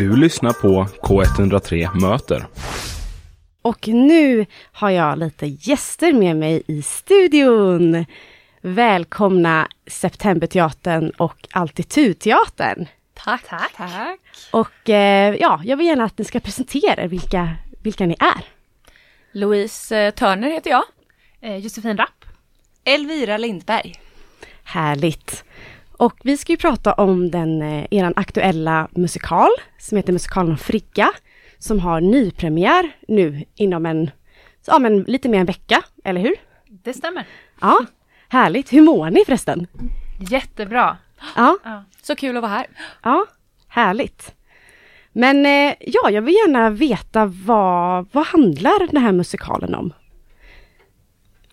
Du lyssnar på K103 Möter. Och nu har jag lite gäster med mig i studion. Välkomna Septemberteatern och Altitudteatern. Tack. Tack. Tack. Och eh, ja, jag vill gärna att ni ska presentera er vilka, vilka ni är. Louise eh, Törner heter jag. Eh, Josefin Rapp. Elvira Lindberg. Härligt. Och vi ska ju prata om den, eh, eran aktuella musikal som heter musikalen Frigga. Som har nypremiär nu inom en, ja men lite mer än en vecka, eller hur? Det stämmer. Ja, härligt. Hur mår ni förresten? Jättebra. Ja, Så kul att vara här. ja, härligt. Men eh, ja, jag vill gärna veta vad, vad handlar den här musikalen om?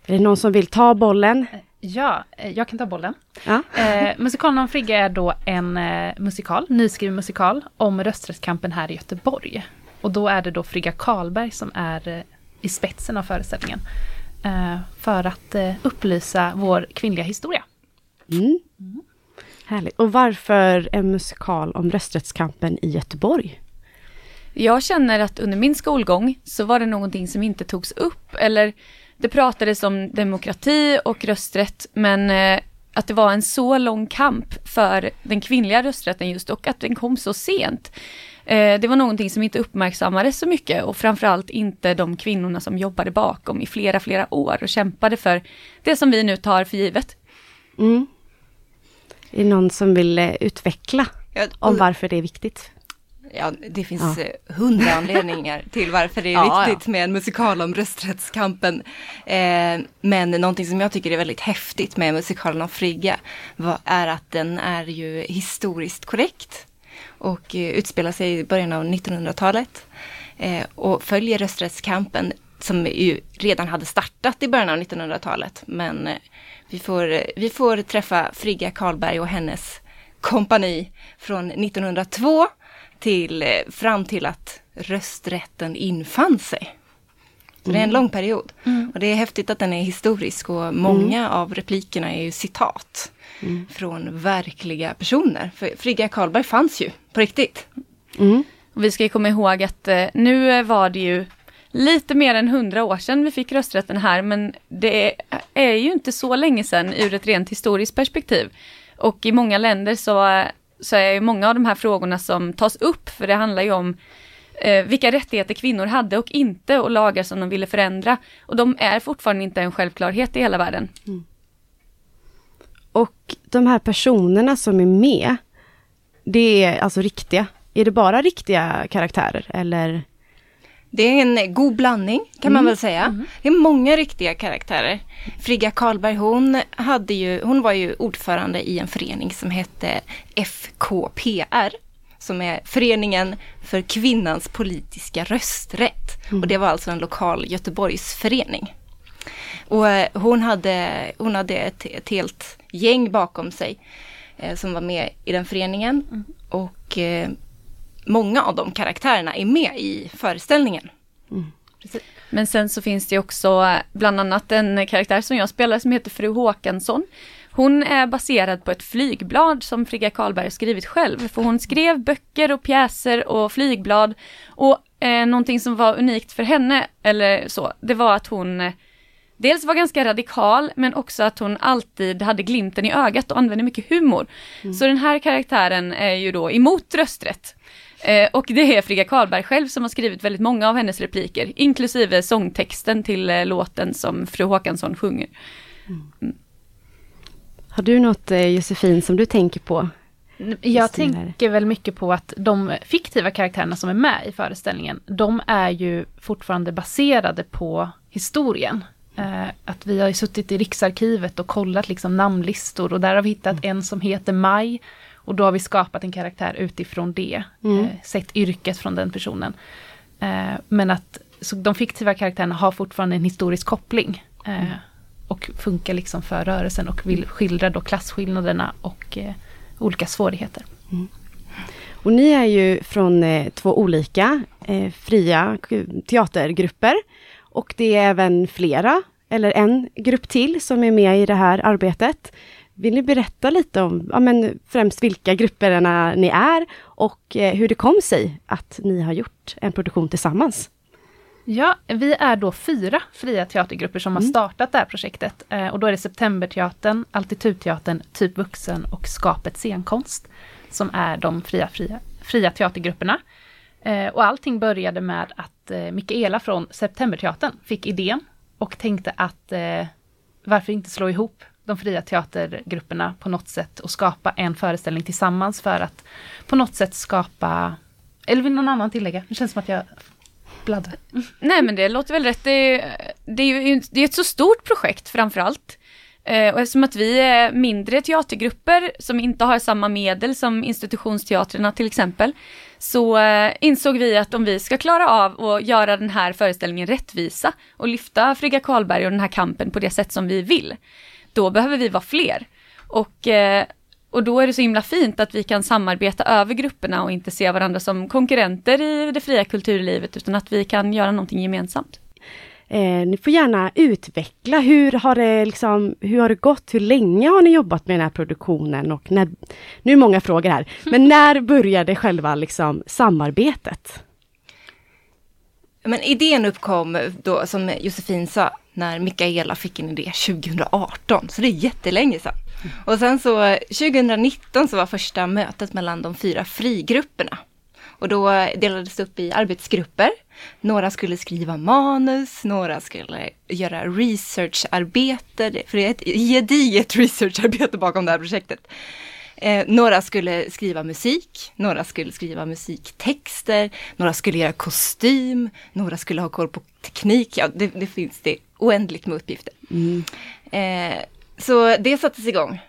Är det någon som vill ta bollen? Ja, eh, jag kan ta bollen. Ja. Eh, musikalen om Frigga är då en eh, musikal, nyskriven musikal, om rösträttskampen här i Göteborg. Och då är det då Frigga Karlberg som är eh, i spetsen av föreställningen. Eh, för att eh, upplysa vår kvinnliga historia. Mm. Härligt. Och varför en musikal om rösträttskampen i Göteborg? Jag känner att under min skolgång så var det någonting som inte togs upp eller det pratades om demokrati och rösträtt men eh, att det var en så lång kamp för den kvinnliga rösträtten just och att den kom så sent. Eh, det var någonting som inte uppmärksammades så mycket och framförallt inte de kvinnorna som jobbade bakom i flera, flera år och kämpade för det som vi nu tar för givet. Mm. Är det någon som vill eh, utveckla om varför det är viktigt? Ja, det finns Ja. eh, hundra anledningar till varför det är Ja, viktigt med en musikal om rösträttskampen. Eh, men någonting som jag tycker är väldigt häftigt med musikalen om Frigga var, är att den är ju historiskt korrekt och eh, utspelar sig i början av 1900-talet eh, och följer rösträttskampen som ju redan hade startat i början av 1900-talet. Men eh, vi får, vi får träffa Frigga Karlberg och hennes kompani från 1902 till, eh, fram till att rösträtten infann sig. Så det är en lång period. Och det är häftigt att den är historisk och många av replikerna är ju citat från verkliga personer. För Frigga Karlberg fanns ju på riktigt. Mm. Och vi ska ju komma ihåg att eh, nu var det ju lite mer än hundra år sedan vi fick rösträtten här, men det är, är ju inte så länge sedan ur ett rent historiskt perspektiv. Och i många länder så, eh, så är ju många av de här frågorna som tas upp, för det handlar ju om eh, vilka rättigheter kvinnor hade och inte och lagar som de ville förändra. Och de är fortfarande inte en självklarhet i hela världen. Och de här personerna som är med, det är alltså riktiga. Är det bara riktiga karaktärer eller? Det är en god blandning kan man väl säga. Det är många riktiga karaktärer. Frigga Karlberg hon, hade ju, hon var ju ordförande i en förening som hette FKPR. Som är Föreningen för kvinnans politiska rösträtt. Och det var alltså en lokal Göteborgsförening. Och eh, hon hade, hon hade ett, ett helt gäng bakom sig eh, som var med i den föreningen. Och eh, många av de karaktärerna är med i föreställningen. Men sen så finns det också eh, bland annat en karaktär som jag spelar som heter Fru Håkansson. Hon är baserad på ett flygblad som Frigga Karlberg skrivit själv. För hon skrev böcker och pjäser och flygblad. Och eh, någonting som var unikt för henne, eller så, det var att hon eh, dels var ganska radikal, men också att hon alltid hade glimten i ögat och använde mycket humor. Så den här karaktären är ju då emot rösträtt. Eh, och det är Frigga Karlberg själv som har skrivit väldigt många av hennes repliker, inklusive sångtexten till eh, låten som Fru Håkansson sjunger. Har du något eh, Josefin som du tänker på? Jag tänker väl mycket på att de fiktiva karaktärerna som är med i föreställningen, de är ju fortfarande baserade på historien. Eh, att vi har suttit i Riksarkivet och kollat liksom namnlistor och där har vi hittat en som heter Maj. Och då har vi skapat en karaktär utifrån det, Mm. eh, sett yrket från den personen. Eh, men att så de fiktiva karaktärerna har fortfarande en historisk koppling. Eh, och funkar liksom för rörelsen och vill skildra då klasskillnaderna och eh, olika svårigheter. Och ni är ju från eh, två olika eh, fria teatergrupper. Och det är även flera, eller en grupp till som är med i det här arbetet. Vill ni berätta lite om, ja men främst vilka grupperna ni är och eh, hur det kom sig att ni har gjort en produktion tillsammans? Ja, vi är då fyra fria teatergrupper som har startat det här projektet. Eh, och då är det Septemberteatern, Altitudteatern, Typ vuxen och Skapet scenkonst. Som är de fria, fria, fria teatergrupperna. Eh, och allting började med att Mikaela från Septemberteatern fick idén och tänkte att varför inte slå ihop de fria teatergrupperna på något sätt och skapa en föreställning tillsammans för att på något sätt skapa, eller vill någon annan tillägga? Det känns som att jag bladdrar. Nej men det låter väl rätt. Det är, det är ju det är ett så stort projekt framförallt. Eh, och eftersom att vi är mindre teatergrupper som inte har samma medel som institutionsteatrarna till exempel, så eh, insåg vi att om vi ska klara av att göra den här föreställningen rättvisa och lyfta Frigga Karlberg och den här kampen på det sätt som vi vill, då behöver vi vara fler. Och, eh, och då är det så himla fint att vi kan samarbeta över grupperna och inte se varandra som konkurrenter i det fria kulturlivet, utan att vi kan göra någonting gemensamt. Eh, ni får gärna utveckla, hur har, det liksom, hur har det gått? Hur länge har ni jobbat med den här produktionen? Och när, nu är många frågor här, men när började själva liksom, samarbetet? Men idén uppkom då, som Josefin sa, när Mikaela fick en idé 2018, så det är jättelänge sedan. Och sen så 2019 så var första mötet mellan de fyra frigrupperna. Och då delades det upp i arbetsgrupper. Några skulle skriva manus, några skulle göra researcharbete, för det är ett gediget researcharbete bakom det här projektet. Eh, några skulle skriva musik, några skulle skriva musiktexter, några skulle göra kostym, några skulle ha koll på teknik. Ja, det, det finns det oändligt med uppgifter. Mm. Eh, så det sattes igång.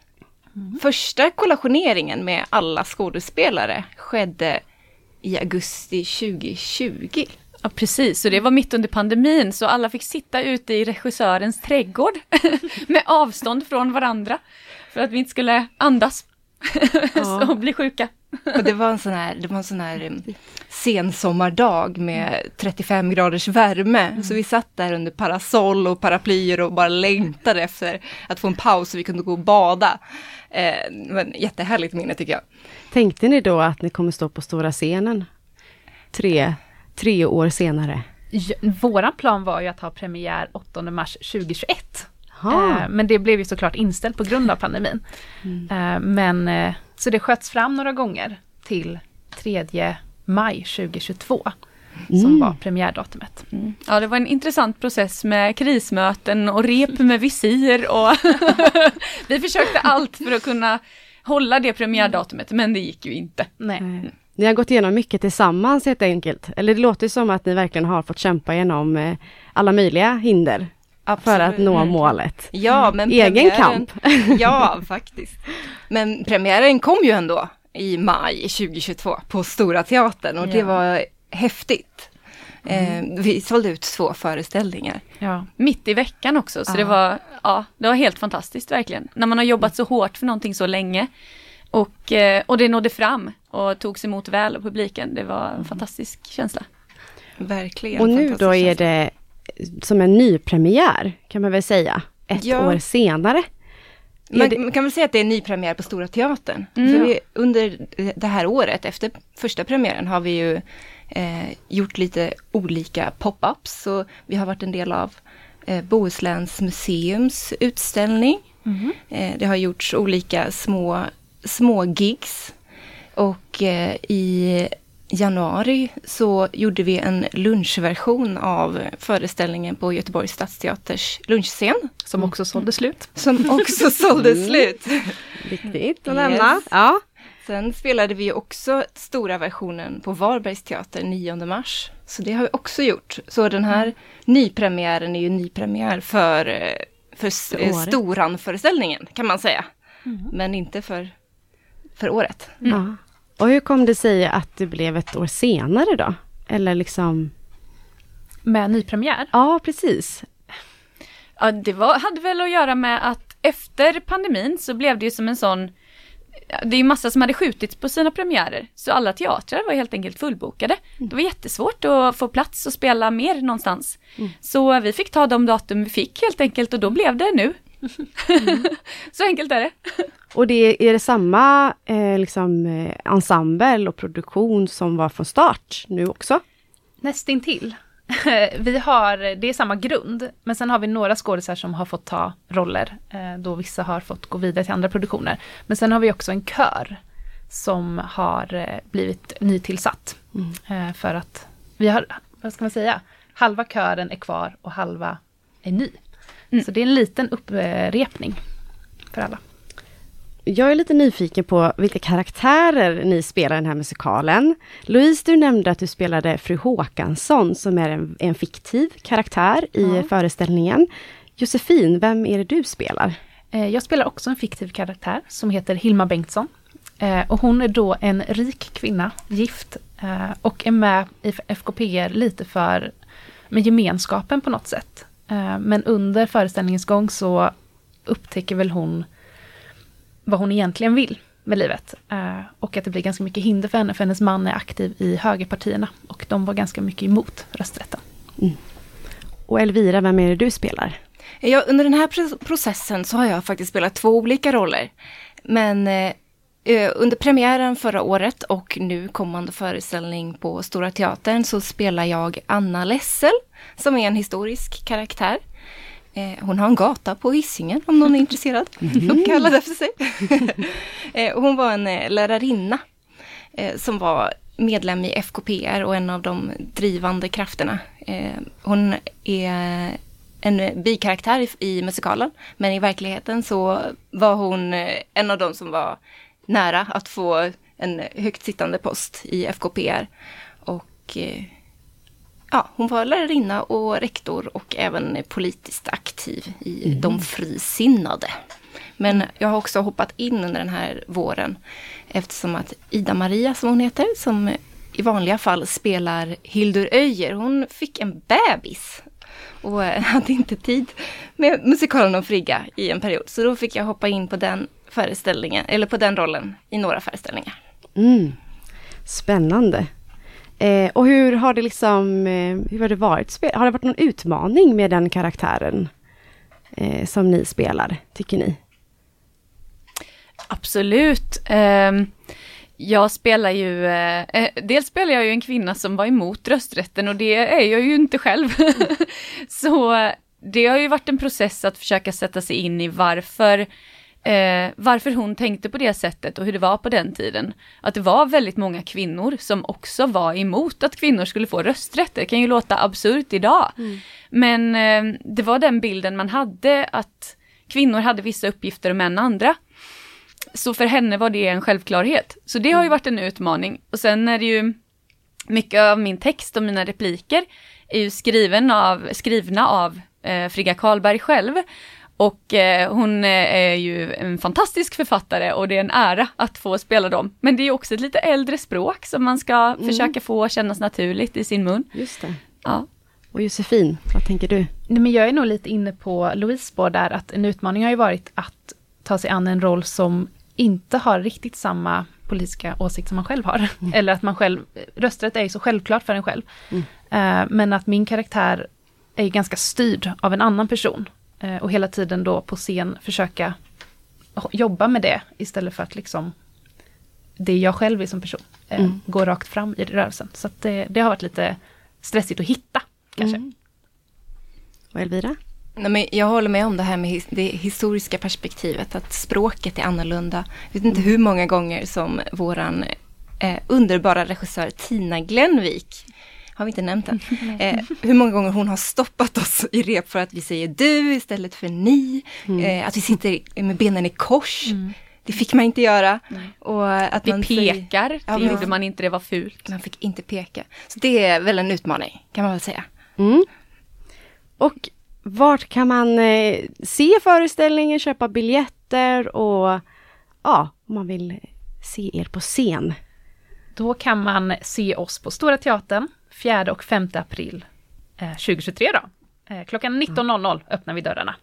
Första kollationeringen med alla skådespelare skedde i augusti 2020. Ja precis, och det var mitt under pandemin så alla fick sitta ute i regissörens trädgård med avstånd från varandra för att vi inte skulle andas Ja. och bli sjuka. Och det var en sån här, det var en sån här em, sensommardag med 35 graders värme. Så vi satt där under parasoll och paraplyer och bara längtade efter att få en paus så vi kunde gå och bada. Eh, det var ett jättehärligt minne tycker jag. Tänkte ni då att ni kommer stå på stora scenen? Tre, tre år senare? Ja, Våran plan var ju att ha premiär 8 mars 2021. Ha. Eh, men det blev ju såklart inställt på grund av pandemin. Eh, men eh, så det sköts fram några gånger till 3 maj 2022. Som var premiärdatumet. Ja det var en intressant process med krismöten och rep med visir och vi försökte allt för att kunna hålla det premiärdatumet men det gick ju inte. Nej. Nej. Ni har gått igenom mycket tillsammans helt enkelt. Eller det låter som att ni verkligen har fått kämpa igenom eh, alla möjliga hinder för att nå målet. Ja, men Egen premiären- kamp. ja, faktiskt. Men premiären kom ju ändå i maj 2022 på Stora Teatern och det Ja. var häftigt. Eh, vi sålde ut två föreställningar. Ja. Mitt i veckan också så det var, ja det var helt fantastiskt verkligen. När man har jobbat så hårt för någonting så länge och, eh, och det nådde fram och togs emot väl av publiken. Det var en fantastisk känsla. Verkligen. Och nu då är känsla. det som en nypremiär kan man väl säga. Ett Ja. år senare. Man, det- man kan väl säga att det är en ny premiär på Stora Teatern. Mm. Vi, under det här året, efter första premiären, har vi ju eh, gjort lite olika pop-ups. Så vi har varit en del av eh, Bohusläns museums utställning. Eh, det har gjorts olika små, små gigs. Och eh, i januari så gjorde vi en lunchversion av föreställningen på Göteborgs stadsteaters lunchscen. Som också sålde slut. Som också sålde slut. Viktigt att Yes. nämna. Ja. Sen spelade vi också stora versionen på Varbergs teater 9 mars. Så det har vi också gjort. Så den här nypremiären är ju nypremiär för, för. Storan-föreställningen kan man säga. Men inte för, för året. ja. Och hur kom det sig att det blev ett år senare då? Eller liksom, Med nypremiär. ja precis. Ja, det var, hade väl att göra med att efter pandemin så blev det ju som en sån det är ju massa som hade skjutits på sina premiärer, så alla teatrar var helt enkelt fullbokade. Det var jättesvårt att få plats och spela mer någonstans. Så vi fick ta de datum vi fick helt enkelt och då blev det nu Så enkelt är det. Och det, är det samma eh, liksom, eh, ensemble och produktion som var från start nu också? Nästintill. vi har, det är samma grund, men sen har vi några skådisar som har fått ta roller, eh, då vissa har fått gå vidare till andra produktioner. Men sen har vi också en kör som har eh, blivit nytillsatt. Mm. För att vi har, vad ska man säga, halva kören är kvar och halva är ny. Mm. Så det är en liten upprepning för alla. Jag är lite nyfiken på vilka karaktärer ni spelar i den här musikalen. Louise, du nämnde att du spelade fru Håkansson som är en, en fiktiv karaktär i ja. föreställningen. Josefin, vem är det du spelar? Eh, jag spelar också en fiktiv karaktär som heter Hilma Bengtsson. Eh, och hon är då en rik kvinna, gift, eh, och är med i FKPR lite för med gemenskapen på något sätt. Men under föreställningens gång så upptäcker väl hon vad hon egentligen vill med livet. Uh, och att det blir ganska mycket hinder för henne, för hennes man är aktiv i högerpartierna. Och de var ganska mycket emot rösträtten. Mm. Och Elvira, vem är det du spelar? Ja, under den här processen så har jag faktiskt spelat två olika roller. Men eh, eh, under premiären förra året och nu kommande föreställning på Stora Teatern så spelar jag Anna Lessel, som är en historisk karaktär. Eh, hon har en gata på Hisingen om någon är intresserad. Uppkallad efter sig. eh, hon var en eh, lärarinna eh, som var medlem i FKPR och en av de drivande krafterna. Eh, hon är en bikaraktär i, musikalen, men i verkligheten så var hon eh, en av de som var nära att få en högt sittande post i FKPR. Och ja, hon var lärarinna och rektor och även politiskt aktiv i mm. De frisinnade. Men jag har också hoppat in under den här våren eftersom att Ida-Maria, som hon heter, som i vanliga fall spelar Hildur Öjer, hon fick en bebis och hade inte tid med musikalen om Frigga i en period. Så då fick jag hoppa in på den föreställningen, eller på den rollen i några föreställningar. Mm. Spännande. Eh, och hur har det liksom, eh, hur har det varit? Har det varit någon utmaning med den karaktären eh, som ni spelar, tycker ni? Absolut. Ehm, jag spelar ju, eh, eh, dels spelar jag ju en kvinna som var emot rösträtten och det är jag ju inte själv. Så det har ju varit en process att försöka sätta sig in i varför eh, varför hon tänkte på det sättet och hur det var på den tiden. Att det var väldigt många kvinnor som också var emot att kvinnor skulle få rösträtt. Det kan ju låta absurt idag. Mm. Men eh, det var den bilden man hade att kvinnor hade vissa uppgifter och män andra. Så för henne var det en självklarhet. Så det har ju mm. varit en utmaning. Och sen är det ju mycket av min text och mina repliker är ju skriven av, skrivna av eh, Frigga Karlberg själv. Och eh, hon eh, är ju en fantastisk författare och det är en ära att få spela dem. Men det är också ett lite äldre språk som man ska mm. försöka få kännas naturligt i sin mun. Just det. Ja. Och Josefin, vad tänker du? Nej, men jag är nog lite inne på Louise spår där, att en utmaning har ju varit att ta sig an en roll som inte har riktigt samma politiska åsikt som man själv har. Mm. Eller att man själv, rösträtt är ju så självklart för en själv. Mm. Uh, men att min karaktär är ganska styrd av en annan person. Eh, och hela tiden då på scen försöka jobba med det istället för att liksom det jag själv är som person eh, mm. går rakt fram i rörelsen. Så det, det, har varit lite stressigt att hitta kanske. Mm. Och Elvira? Nej, men jag håller med om det här med det historiska perspektivet, att språket är annorlunda. Jag vet inte mm. hur många gånger som våran eh, underbara regissör Tina Glenvik har vi inte nämnt den. Eh, hur många gånger hon har stoppat oss i rep för att vi säger du istället för ni. Mm. Eh, att vi sitter med benen i kors. Mm. Det fick man inte göra. Och att vi man pekar, säger, ja, det gjorde man inte, det var fult. Man fick inte peka. Så det är väl en utmaning, kan man väl säga. Mm. Och vart kan man eh, se föreställningen, köpa biljetter och ja, om man vill se er på scen? Då kan man se oss på Stora Teatern 4 och 5 april eh, 2023 då. Eh, klockan 19.00 öppnar vi dörrarna.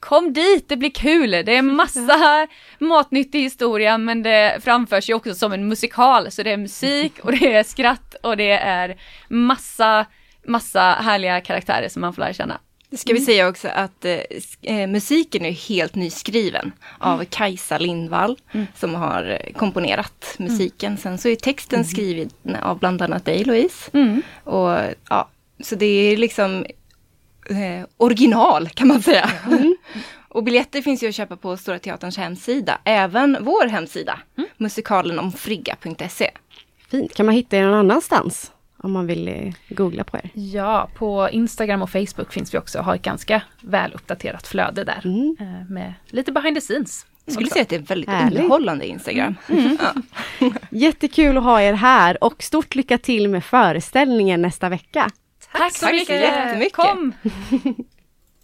Kom dit, det blir kul! Det är massa matnyttig historia men det framförs ju också som en musikal så det är musik och det är skratt och det är massa, massa härliga karaktärer som man får lära känna. Det ska vi säga också att eh, eh, musiken är helt nyskriven av Kajsa Lindvall som har eh, komponerat musiken. Sen så är texten skriven av bland annat dig Louise. Mm. Och, ja, så det är liksom eh, original kan man säga. Och biljetter finns ju att köpa på Stora Teaterns hemsida, även vår hemsida, musikalenomfrigga.se. Fint. Kan man hitta er någon annanstans? Om man vill eh, googla på er. Ja, på Instagram och Facebook finns vi också och har ett ganska väl uppdaterat flöde där. Mm. eh, Med lite behind the scenes. Jag skulle också. säga att det är väldigt Härligt. underhållande Instagram. Ja. Jättekul att ha er här och stort lycka till med föreställningen nästa vecka. Tack så Tack så mycket! jättemycket. Kom!